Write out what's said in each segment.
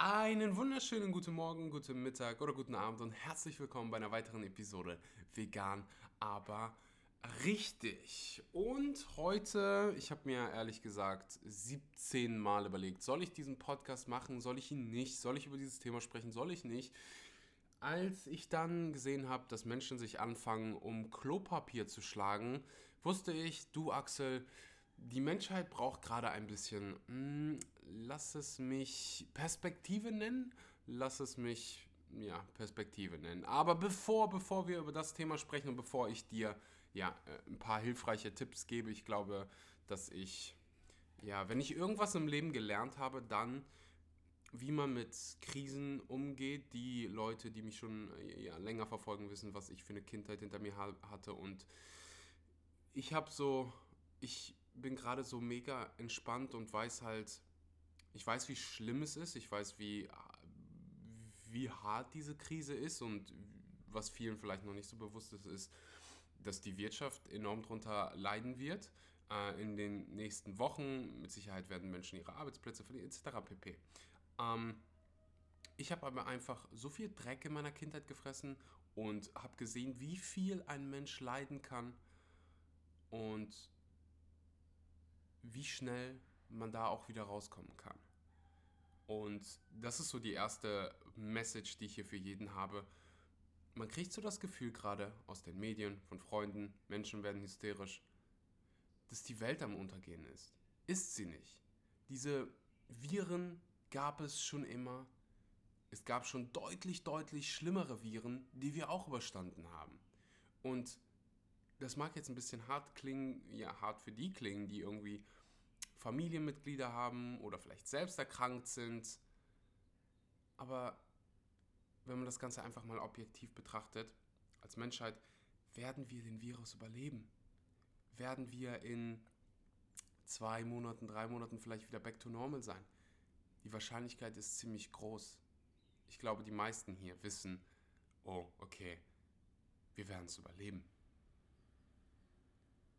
Einen wunderschönen guten Morgen, guten Mittag oder guten Abend und herzlich willkommen bei einer weiteren Episode Vegan, aber richtig. Und heute, ich habe mir ehrlich gesagt 17 Mal überlegt, soll ich diesen Podcast machen, soll ich ihn nicht, soll ich über dieses Thema sprechen, soll ich nicht. Als ich dann gesehen habe, dass Menschen sich anfangen, um Klopapier zu schlagen, wusste ich, du Axel, die Menschheit braucht gerade ein bisschen, hm, lass es mich Perspektive nennen, lass es mich, ja, Perspektive nennen. Aber bevor, bevor wir über das Thema sprechen und bevor ich dir, ja, äh, ein paar hilfreiche Tipps gebe, ich glaube, dass ich, ja, wenn ich irgendwas im Leben gelernt habe, dann wie man mit Krisen umgeht. Die Leute, die mich schon ja, länger verfolgen, wissen, was ich für eine Kindheit hinter mir hatte. Und ich habe so, ich bin gerade so mega entspannt und weiß halt, ich weiß, wie schlimm es ist, ich weiß, wie, wie hart diese Krise ist und was vielen vielleicht noch nicht so bewusst ist, ist, dass die Wirtschaft enorm darunter leiden wird. Äh, in den nächsten Wochen, mit Sicherheit werden Menschen ihre Arbeitsplätze verlieren, etc. pp. Ähm, ich habe aber einfach so viel Dreck in meiner Kindheit gefressen und habe gesehen, wie viel ein Mensch leiden kann. Und wie schnell man da auch wieder rauskommen kann. Und das ist so die erste Message, die ich hier für jeden habe. Man kriegt so das Gefühl gerade aus den Medien, von Freunden, Menschen werden hysterisch, dass die Welt am Untergehen ist. Ist sie nicht. Diese Viren gab es schon immer. Es gab schon deutlich, deutlich schlimmere Viren, die wir auch überstanden haben. Und das mag jetzt ein bisschen hart klingen, ja, hart für die klingen, die irgendwie Familienmitglieder haben oder vielleicht selbst erkrankt sind. Aber wenn man das Ganze einfach mal objektiv betrachtet, als Menschheit, werden wir den Virus überleben? Werden wir in zwei Monaten, drei Monaten vielleicht wieder back to normal sein? Die Wahrscheinlichkeit ist ziemlich groß. Ich glaube, die meisten hier wissen, oh, okay, wir werden es überleben.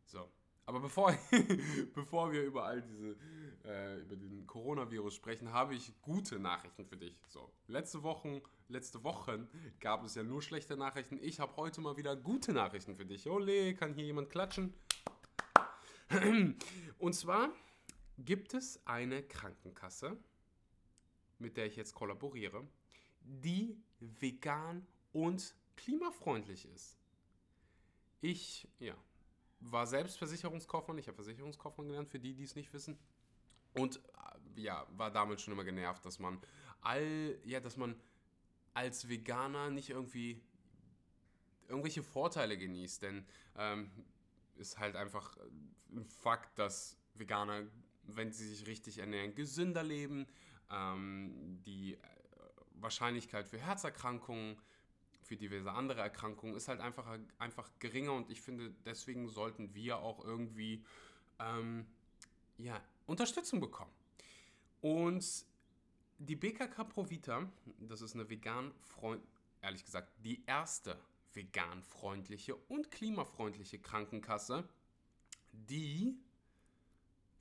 So. Aber bevor, bevor wir über all diese, äh, über den Coronavirus sprechen, habe ich gute Nachrichten für dich. So, letzte Wochen, letzte Wochen gab es ja nur schlechte Nachrichten. Ich habe heute mal wieder gute Nachrichten für dich. Ole, kann hier jemand klatschen? Und zwar gibt es eine Krankenkasse, mit der ich jetzt kollaboriere, die vegan und klimafreundlich ist. Ich, ja, war selbst Versicherungskaufmann. Ich habe Versicherungskaufmann gelernt, für die, die es nicht wissen. Und äh, ja, war damit schon immer genervt, dass man all, ja, dass man als Veganer nicht irgendwie irgendwelche Vorteile genießt. Denn ähm, ist halt einfach ein Fakt, dass Veganer, wenn sie sich richtig ernähren, gesünder leben. Ähm, die äh, Wahrscheinlichkeit für Herzerkrankungen für diverse andere Erkrankungen ist halt einfach, einfach geringer und ich finde, deswegen sollten wir auch irgendwie ähm, ja, Unterstützung bekommen. Und die BKK Provita, das ist eine vegan freund ehrlich gesagt, die erste vegan-freundliche und klimafreundliche Krankenkasse, die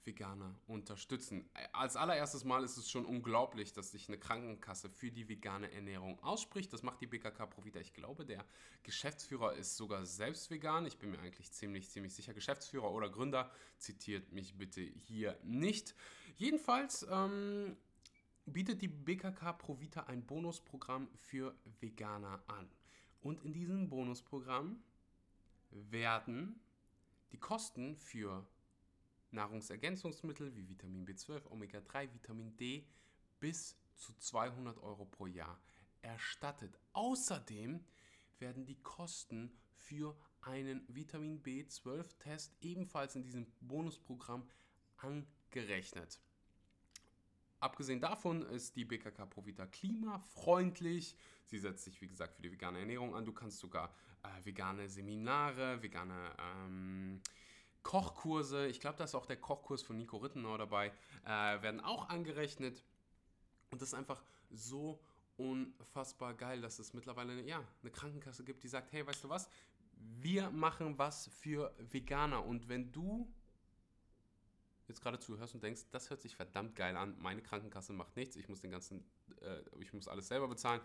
Veganer unterstützen. Als allererstes Mal ist es schon unglaublich, dass sich eine Krankenkasse für die vegane Ernährung ausspricht. Das macht die BKK Provita. Ich glaube, der Geschäftsführer ist sogar selbst vegan. Ich bin mir eigentlich ziemlich, ziemlich sicher. Geschäftsführer oder Gründer, zitiert mich bitte hier nicht. Jedenfalls ähm, bietet die BKK Provita ein Bonusprogramm für Veganer an. Und in diesem Bonusprogramm werden die Kosten für Nahrungsergänzungsmittel wie Vitamin B12, Omega-3, Vitamin D bis zu 200 Euro pro Jahr erstattet. Außerdem werden die Kosten für einen Vitamin B12-Test ebenfalls in diesem Bonusprogramm angerechnet. Abgesehen davon ist die BKK Provita klimafreundlich. Sie setzt sich, wie gesagt, für die vegane Ernährung an. Du kannst sogar äh, vegane Seminare, vegane ähm, Kochkurse, ich glaube, da ist auch der Kochkurs von Nico Rittenau dabei, äh, werden auch angerechnet. Und das ist einfach so unfassbar geil, dass es mittlerweile ja, eine Krankenkasse gibt, die sagt, hey, weißt du was, wir machen was für Veganer. Und wenn du jetzt gerade zuhörst und denkst, das hört sich verdammt geil an, meine Krankenkasse macht nichts, ich muss den ganzen äh, ich muss alles selber bezahlen,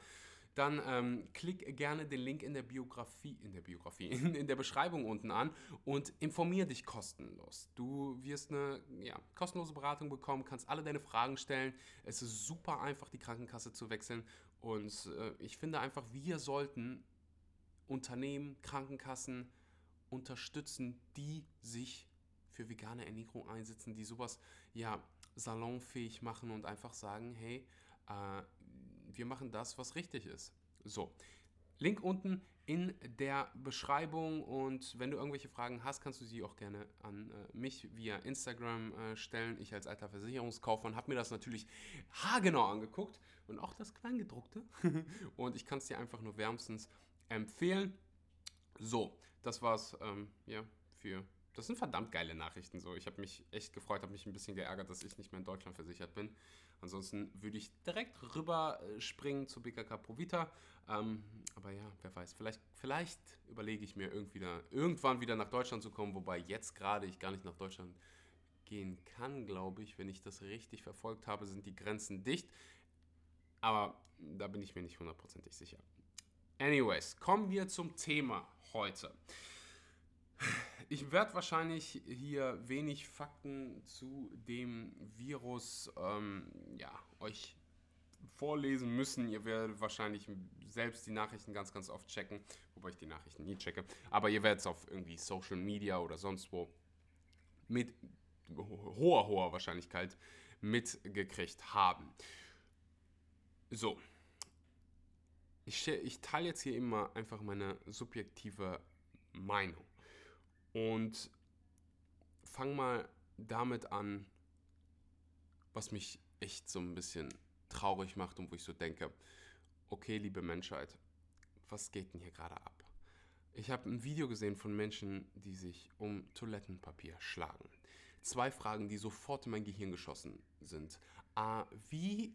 dann ähm, klick gerne den Link in der Biografie, in der Biografie, in, in der Beschreibung unten an und informier dich kostenlos. Du wirst eine ja, kostenlose Beratung bekommen, kannst alle deine Fragen stellen. Es ist super einfach, die Krankenkasse zu wechseln und äh, ich finde einfach, wir sollten Unternehmen, Krankenkassen unterstützen, die sich für vegane Ernährung einsetzen, die sowas ja salonfähig machen und einfach sagen, hey, äh, wir machen das, was richtig ist. So, Link unten in der Beschreibung und wenn du irgendwelche Fragen hast, kannst du sie auch gerne an äh, mich via Instagram äh, stellen. Ich als alter Versicherungskaufmann habe mir das natürlich haargenau angeguckt und auch das Kleingedruckte und ich kann es dir einfach nur wärmstens empfehlen. So, das war's ähm, ja, für das sind verdammt geile Nachrichten. So, ich habe mich echt gefreut, habe mich ein bisschen geärgert, dass ich nicht mehr in Deutschland versichert bin. Ansonsten würde ich direkt rüber springen zu BKK Provita. Ähm, aber ja, wer weiß, vielleicht, vielleicht überlege ich mir irgendwie da, irgendwann wieder nach Deutschland zu kommen, wobei jetzt gerade ich gar nicht nach Deutschland gehen kann, glaube ich. Wenn ich das richtig verfolgt habe, sind die Grenzen dicht. Aber da bin ich mir nicht hundertprozentig sicher. Anyways, kommen wir zum Thema heute. Ich werde wahrscheinlich hier wenig Fakten zu dem Virus ähm, ja, euch vorlesen müssen. Ihr werdet wahrscheinlich selbst die Nachrichten ganz, ganz oft checken, wobei ich die Nachrichten nie checke. Aber ihr werdet es auf irgendwie Social Media oder sonst wo mit hoher, hoher Wahrscheinlichkeit mitgekriegt haben. So. Ich, ich teile jetzt hier immer einfach meine subjektive Meinung. Und fang mal damit an, was mich echt so ein bisschen traurig macht und wo ich so denke, okay, liebe Menschheit, was geht denn hier gerade ab? Ich habe ein Video gesehen von Menschen, die sich um Toilettenpapier schlagen. Zwei Fragen, die sofort in mein Gehirn geschossen sind. A, wie,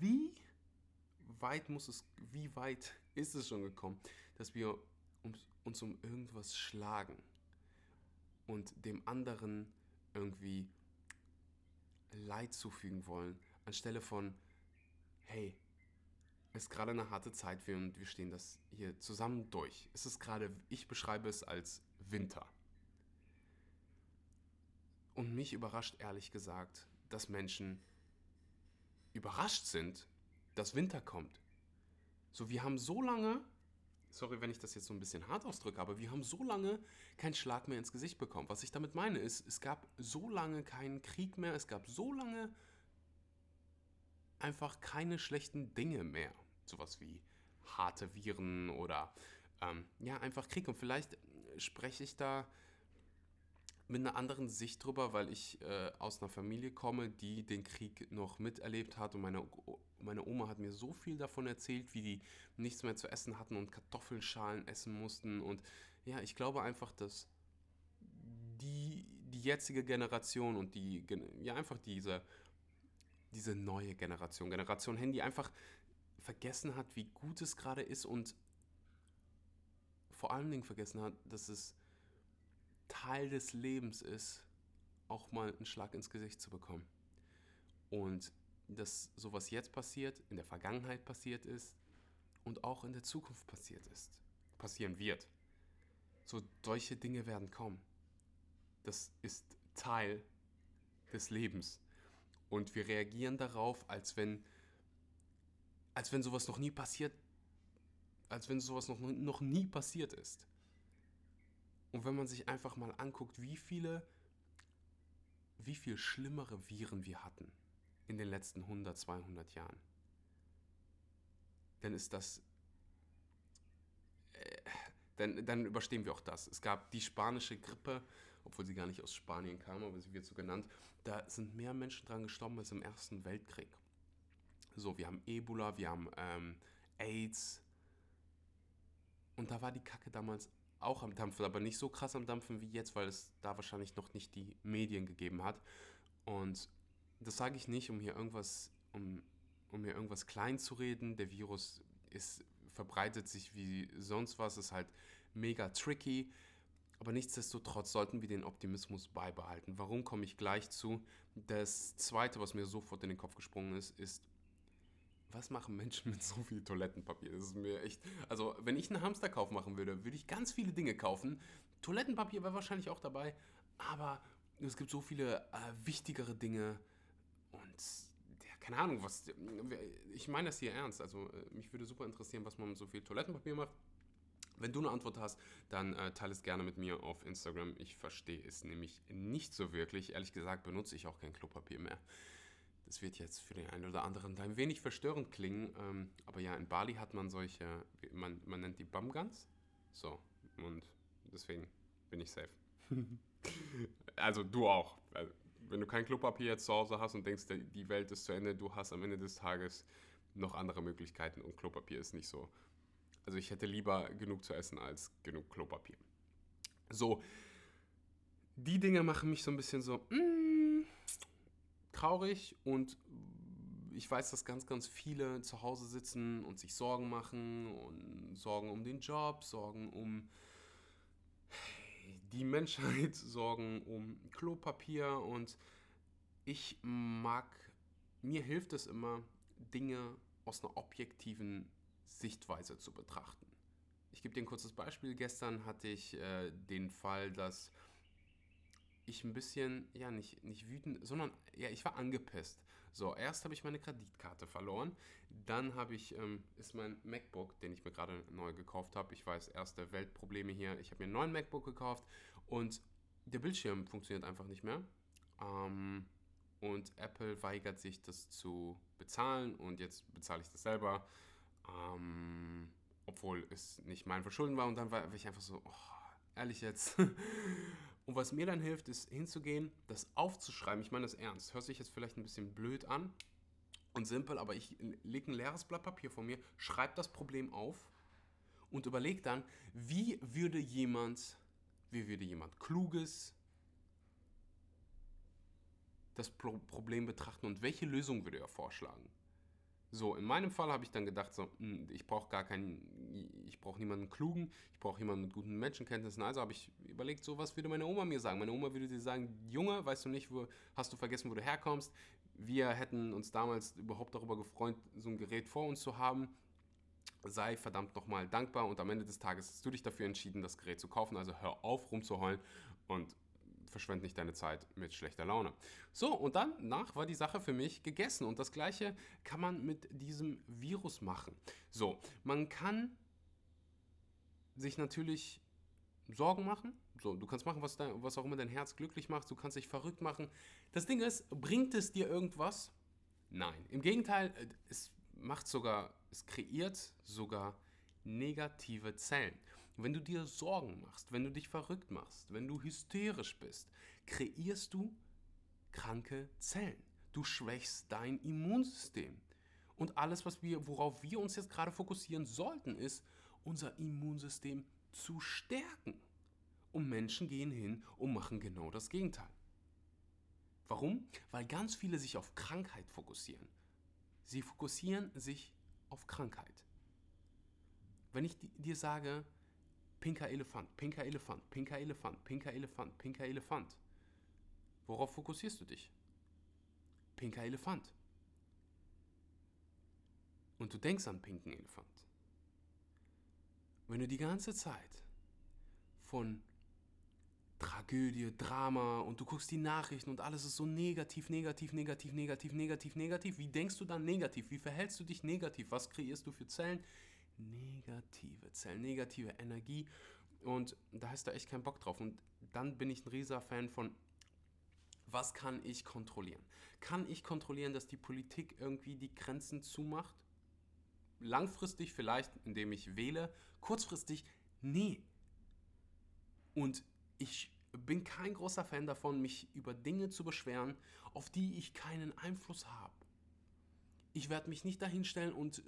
wie weit muss es, wie weit ist es schon gekommen, dass wir uns um irgendwas schlagen und dem anderen irgendwie Leid zufügen wollen, anstelle von, hey, es ist gerade eine harte Zeit für und wir stehen das hier zusammen durch. Es ist gerade, ich beschreibe es als Winter. Und mich überrascht ehrlich gesagt, dass Menschen überrascht sind, dass Winter kommt. So, wir haben so lange sorry, wenn ich das jetzt so ein bisschen hart ausdrücke, aber wir haben so lange keinen Schlag mehr ins Gesicht bekommen. Was ich damit meine ist, es gab so lange keinen Krieg mehr, es gab so lange einfach keine schlechten Dinge mehr. Sowas wie harte Viren oder ähm, ja, einfach Krieg. Und vielleicht spreche ich da mit einer anderen Sicht drüber, weil ich äh, aus einer Familie komme, die den Krieg noch miterlebt hat und meine, meine Oma hat mir so viel davon erzählt, wie die nichts mehr zu essen hatten und Kartoffelschalen essen mussten und ja, ich glaube einfach, dass die, die jetzige Generation und die, ja einfach diese, diese neue Generation, Generation Handy einfach vergessen hat, wie gut es gerade ist und vor allen Dingen vergessen hat, dass es Teil des Lebens ist, auch mal einen Schlag ins Gesicht zu bekommen. Und dass sowas jetzt passiert, in der Vergangenheit passiert ist und auch in der Zukunft passiert ist, passieren wird. So solche Dinge werden kommen. Das ist Teil des Lebens. Und wir reagieren darauf, als wenn, als wenn sowas noch nie passiert, als wenn sowas noch, noch nie passiert ist. Und wenn man sich einfach mal anguckt, wie viele, wie viel schlimmere Viren wir hatten in den letzten 100, 200 Jahren, dann ist das, äh, dann, dann überstehen wir auch das. Es gab die spanische Grippe, obwohl sie gar nicht aus Spanien kam, aber sie wird so genannt. Da sind mehr Menschen dran gestorben als im Ersten Weltkrieg. So, wir haben Ebola, wir haben ähm, AIDS. Und da war die Kacke damals auch am Dampfen, aber nicht so krass am Dampfen wie jetzt, weil es da wahrscheinlich noch nicht die Medien gegeben hat. Und das sage ich nicht, um hier irgendwas, um, um hier irgendwas klein zu reden. Der Virus ist, verbreitet sich wie sonst was, ist halt mega tricky. Aber nichtsdestotrotz sollten wir den Optimismus beibehalten. Warum komme ich gleich zu? Das zweite, was mir sofort in den Kopf gesprungen ist, ist, was machen Menschen mit so viel Toilettenpapier? Das ist mir echt. Also, wenn ich einen Hamsterkauf machen würde, würde ich ganz viele Dinge kaufen. Toilettenpapier wäre wahrscheinlich auch dabei, aber es gibt so viele äh, wichtigere Dinge und ja, keine Ahnung, was. Ich meine das hier ernst. Also, äh, mich würde super interessieren, was man mit so viel Toilettenpapier macht. Wenn du eine Antwort hast, dann äh, teile es gerne mit mir auf Instagram. Ich verstehe es nämlich nicht so wirklich. Ehrlich gesagt benutze ich auch kein Klopapier mehr. Das wird jetzt für den einen oder anderen ein wenig verstörend klingen, ähm, aber ja, in Bali hat man solche, man, man nennt die Bumguns. So, und deswegen bin ich safe. also du auch. Also, wenn du kein Klopapier jetzt zu Hause hast und denkst, die Welt ist zu Ende, du hast am Ende des Tages noch andere Möglichkeiten und Klopapier ist nicht so. Also ich hätte lieber genug zu essen als genug Klopapier. So, die Dinge machen mich so ein bisschen so, mm, traurig und ich weiß, dass ganz, ganz viele zu Hause sitzen und sich Sorgen machen und Sorgen um den Job, Sorgen um die Menschheit, Sorgen um Klopapier und ich mag, mir hilft es immer, Dinge aus einer objektiven Sichtweise zu betrachten. Ich gebe dir ein kurzes Beispiel. Gestern hatte ich äh, den Fall, dass ich ein bisschen, ja, nicht, nicht wütend, sondern ja, ich war angepisst. So, erst habe ich meine Kreditkarte verloren, dann habe ich, ähm, ist mein MacBook, den ich mir gerade neu gekauft habe. Ich weiß, erste Weltprobleme hier. Ich habe mir einen neuen MacBook gekauft und der Bildschirm funktioniert einfach nicht mehr. Ähm, und Apple weigert sich, das zu bezahlen und jetzt bezahle ich das selber. Ähm, obwohl es nicht mein Verschulden war und dann war ich einfach so, oh, ehrlich jetzt. Und was mir dann hilft, ist hinzugehen, das aufzuschreiben. Ich meine das ernst. Hört sich jetzt vielleicht ein bisschen blöd an und simpel, aber ich lege ein leeres Blatt Papier vor mir, schreibe das Problem auf und überlege dann, wie würde jemand, wie würde jemand Kluges das Problem betrachten und welche Lösung würde er vorschlagen? So, in meinem Fall habe ich dann gedacht, so, hm, ich brauche gar keinen, ich brauche niemanden klugen, ich brauche jemanden mit guten Menschenkenntnissen. Also habe ich überlegt, so was würde meine Oma mir sagen. Meine Oma würde dir sagen, Junge, weißt du nicht, wo, hast du vergessen, wo du herkommst? Wir hätten uns damals überhaupt darüber gefreut, so ein Gerät vor uns zu haben. Sei verdammt nochmal dankbar und am Ende des Tages hast du dich dafür entschieden, das Gerät zu kaufen. Also hör auf rumzuheulen und verschwende nicht deine Zeit mit schlechter Laune. So, und dann nach war die Sache für mich gegessen. Und das gleiche kann man mit diesem Virus machen. So, man kann sich natürlich Sorgen machen. So, du kannst machen, was, dein, was auch immer dein Herz glücklich macht. Du kannst dich verrückt machen. Das Ding ist, bringt es dir irgendwas? Nein. Im Gegenteil, es macht sogar, es kreiert sogar negative Zellen. Wenn du dir Sorgen machst, wenn du dich verrückt machst, wenn du hysterisch bist, kreierst du kranke Zellen. Du schwächst dein Immunsystem. Und alles, was wir, worauf wir uns jetzt gerade fokussieren sollten, ist, unser Immunsystem zu stärken. Und Menschen gehen hin und machen genau das Gegenteil. Warum? Weil ganz viele sich auf Krankheit fokussieren. Sie fokussieren sich auf Krankheit. Wenn ich dir sage, pinker Elefant, pinker Elefant, pinker Elefant, pinker Elefant, pinker Elefant, worauf fokussierst du dich? Pinker Elefant. Und du denkst an pinken Elefant. Wenn du die ganze Zeit von Tragödie, Drama und du guckst die Nachrichten und alles ist so negativ, negativ, negativ, negativ, negativ, negativ. Wie denkst du dann negativ? Wie verhältst du dich negativ? Was kreierst du für Zellen? Negative Zellen, negative Energie. Und da hast du echt keinen Bock drauf. Und dann bin ich ein rieser Fan von, was kann ich kontrollieren? Kann ich kontrollieren, dass die Politik irgendwie die Grenzen zumacht? Langfristig vielleicht, indem ich wähle. Kurzfristig, nee. Und ich bin kein großer Fan davon, mich über Dinge zu beschweren, auf die ich keinen Einfluss habe. Ich werde mich nicht dahinstellen und äh,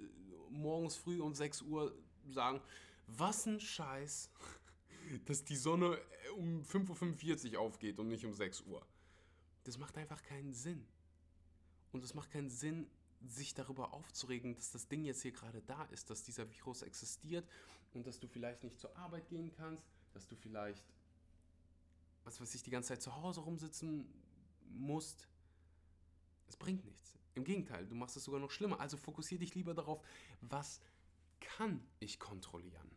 morgens früh um 6 Uhr sagen, was ein Scheiß, dass die Sonne äh, um 5.45 Uhr aufgeht und nicht um 6 Uhr. Das macht einfach keinen Sinn. Und es macht keinen Sinn, sich darüber aufzuregen, dass das Ding jetzt hier gerade da ist, dass dieser Virus existiert und dass du vielleicht nicht zur Arbeit gehen kannst, dass du vielleicht, was weiß ich, die ganze Zeit zu Hause rumsitzen musst. Es bringt nichts. Im Gegenteil, du machst es sogar noch schlimmer. Also fokussiere dich lieber darauf, was kann ich kontrollieren?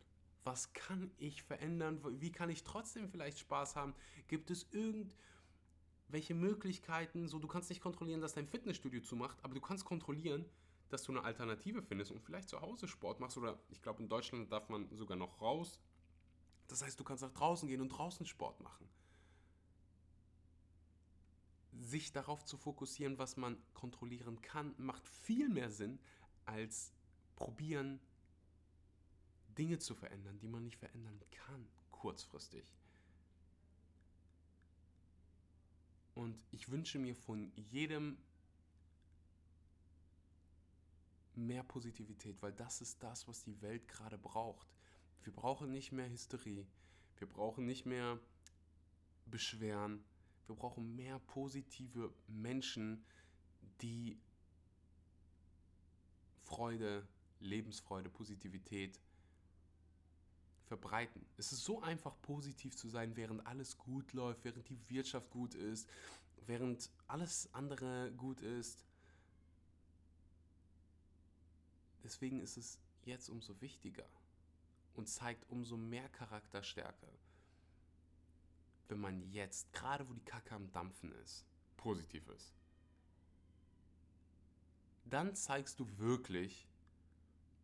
Was kann ich verändern? Wie kann ich trotzdem vielleicht Spaß haben? Gibt es irgendwelche Möglichkeiten? So, du kannst nicht kontrollieren, dass dein Fitnessstudio zumacht, aber du kannst kontrollieren, dass du eine Alternative findest und vielleicht zu Hause Sport machst. Oder ich glaube, in Deutschland darf man sogar noch raus. Das heißt, du kannst nach draußen gehen und draußen Sport machen sich darauf zu fokussieren, was man kontrollieren kann, macht viel mehr Sinn, als probieren, Dinge zu verändern, die man nicht verändern kann, kurzfristig. Und ich wünsche mir von jedem mehr Positivität, weil das ist das, was die Welt gerade braucht. Wir brauchen nicht mehr Hysterie. Wir brauchen nicht mehr Beschweren. Wir brauchen mehr positive Menschen, die Freude, Lebensfreude, Positivität verbreiten. Es ist so einfach, positiv zu sein, während alles gut läuft, während die Wirtschaft gut ist, während alles andere gut ist. Deswegen ist es jetzt umso wichtiger und zeigt umso mehr Charakterstärke wenn man jetzt, gerade wo die Kacke am Dampfen ist, positiv ist. Dann zeigst du wirklich,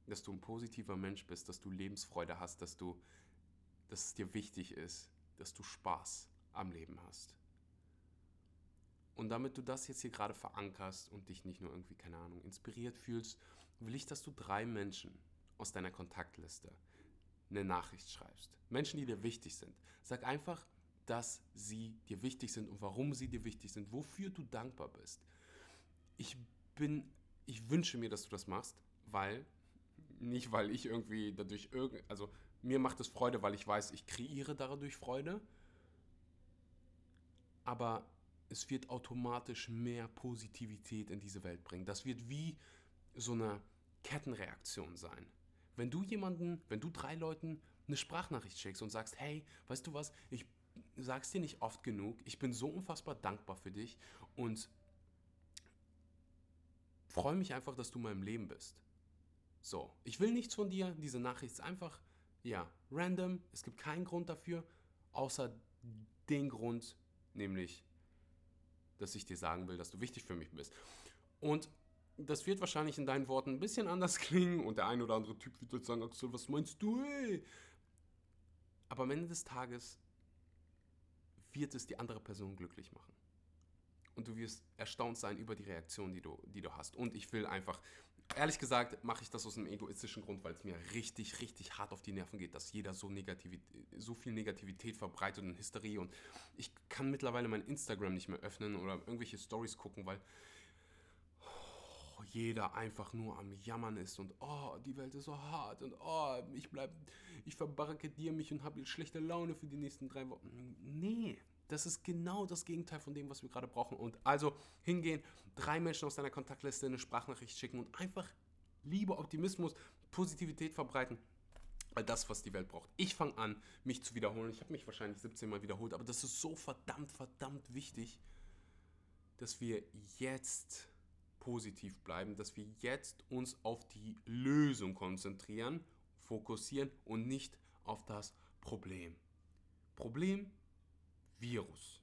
dass du ein positiver Mensch bist, dass du Lebensfreude hast, dass du, dass es dir wichtig ist, dass du Spaß am Leben hast. Und damit du das jetzt hier gerade verankerst und dich nicht nur irgendwie, keine Ahnung, inspiriert fühlst, will ich, dass du drei Menschen aus deiner Kontaktliste eine Nachricht schreibst. Menschen, die dir wichtig sind. Sag einfach, dass sie dir wichtig sind und warum sie dir wichtig sind, wofür du dankbar bist. Ich bin, ich wünsche mir, dass du das machst, weil, nicht weil ich irgendwie dadurch irgend, also mir macht es Freude, weil ich weiß, ich kreiere dadurch Freude, aber es wird automatisch mehr Positivität in diese Welt bringen. Das wird wie so eine Kettenreaktion sein. Wenn du jemanden, wenn du drei Leuten eine Sprachnachricht schickst und sagst, hey, weißt du was, ich sag's dir nicht oft genug. Ich bin so unfassbar dankbar für dich und freue mich einfach, dass du in meinem Leben bist. So, ich will nichts von dir. Diese Nachricht ist einfach, ja, random. Es gibt keinen Grund dafür, außer den Grund, nämlich, dass ich dir sagen will, dass du wichtig für mich bist. Und das wird wahrscheinlich in deinen Worten ein bisschen anders klingen und der ein oder andere Typ wird jetzt sagen, Axel, was meinst du, ey? Aber am Ende des Tages wird es die andere Person glücklich machen. Und du wirst erstaunt sein über die Reaktion, die du, die du hast. Und ich will einfach, ehrlich gesagt, mache ich das aus einem egoistischen Grund, weil es mir richtig, richtig hart auf die Nerven geht, dass jeder so, so viel Negativität verbreitet und Hysterie. Und ich kann mittlerweile mein Instagram nicht mehr öffnen oder irgendwelche Stories gucken, weil jeder einfach nur am Jammern ist und oh, die Welt ist so hart und oh, ich bleib, ich verbarrikadiere mich und habe schlechte Laune für die nächsten drei Wochen. Nee, das ist genau das Gegenteil von dem, was wir gerade brauchen. Und also hingehen, drei Menschen aus deiner Kontaktliste eine Sprachnachricht schicken und einfach Liebe, Optimismus, Positivität verbreiten. Weil das, was die Welt braucht. Ich fange an, mich zu wiederholen. Ich habe mich wahrscheinlich 17 Mal wiederholt, aber das ist so verdammt, verdammt wichtig, dass wir jetzt positiv bleiben, dass wir jetzt uns auf die Lösung konzentrieren, fokussieren und nicht auf das Problem. Problem Virus.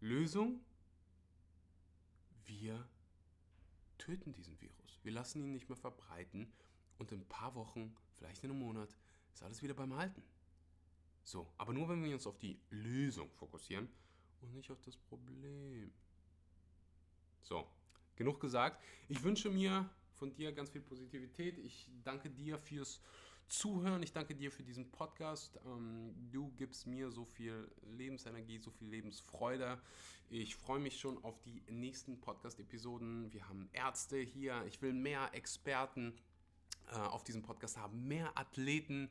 Lösung? Wir töten diesen Virus. Wir lassen ihn nicht mehr verbreiten und in ein paar Wochen, vielleicht in einem Monat, ist alles wieder beim Alten. So, aber nur wenn wir uns auf die Lösung fokussieren und nicht auf das Problem. So, genug gesagt. Ich wünsche mir von dir ganz viel Positivität. Ich danke dir fürs Zuhören. Ich danke dir für diesen Podcast. Ähm, du gibst mir so viel Lebensenergie, so viel Lebensfreude. Ich freue mich schon auf die nächsten Podcast-Episoden. Wir haben Ärzte hier. Ich will mehr Experten äh, auf diesem Podcast haben, mehr Athleten.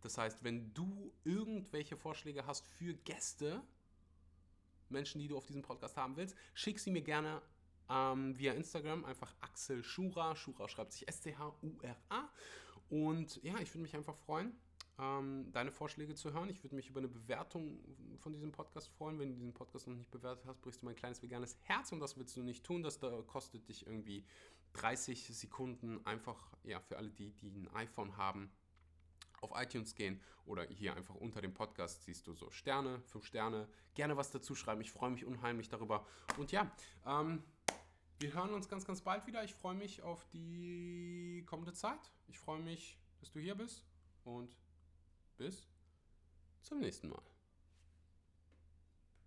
Das heißt, wenn du irgendwelche Vorschläge hast für Gäste, Menschen, die du auf diesem Podcast haben willst, schick sie mir gerne ähm, via Instagram. Einfach Axel Schura. Schura schreibt sich S-C-H-U-R-A. Und ja, ich würde mich einfach freuen. ähm, deine Vorschläge zu hören. Ich würde mich über eine Bewertung von diesem Podcast freuen. Wenn du diesen Podcast noch nicht bewertet hast, brichst du mein kleines veganes Herz und das willst du nicht tun. Das da kostet dich irgendwie 30 Sekunden einfach, ja, für alle die, die ein iPhone haben, auf iTunes gehen oder hier einfach unter dem Podcast siehst du so Sterne, 5 Sterne, gerne was dazu schreiben. Ich freue mich unheimlich darüber. Und ja, ähm, wir hören uns ganz, ganz bald wieder. Ich freue mich auf die kommende Zeit. Ich freue mich, dass du hier bist und bis zum nächsten Mal.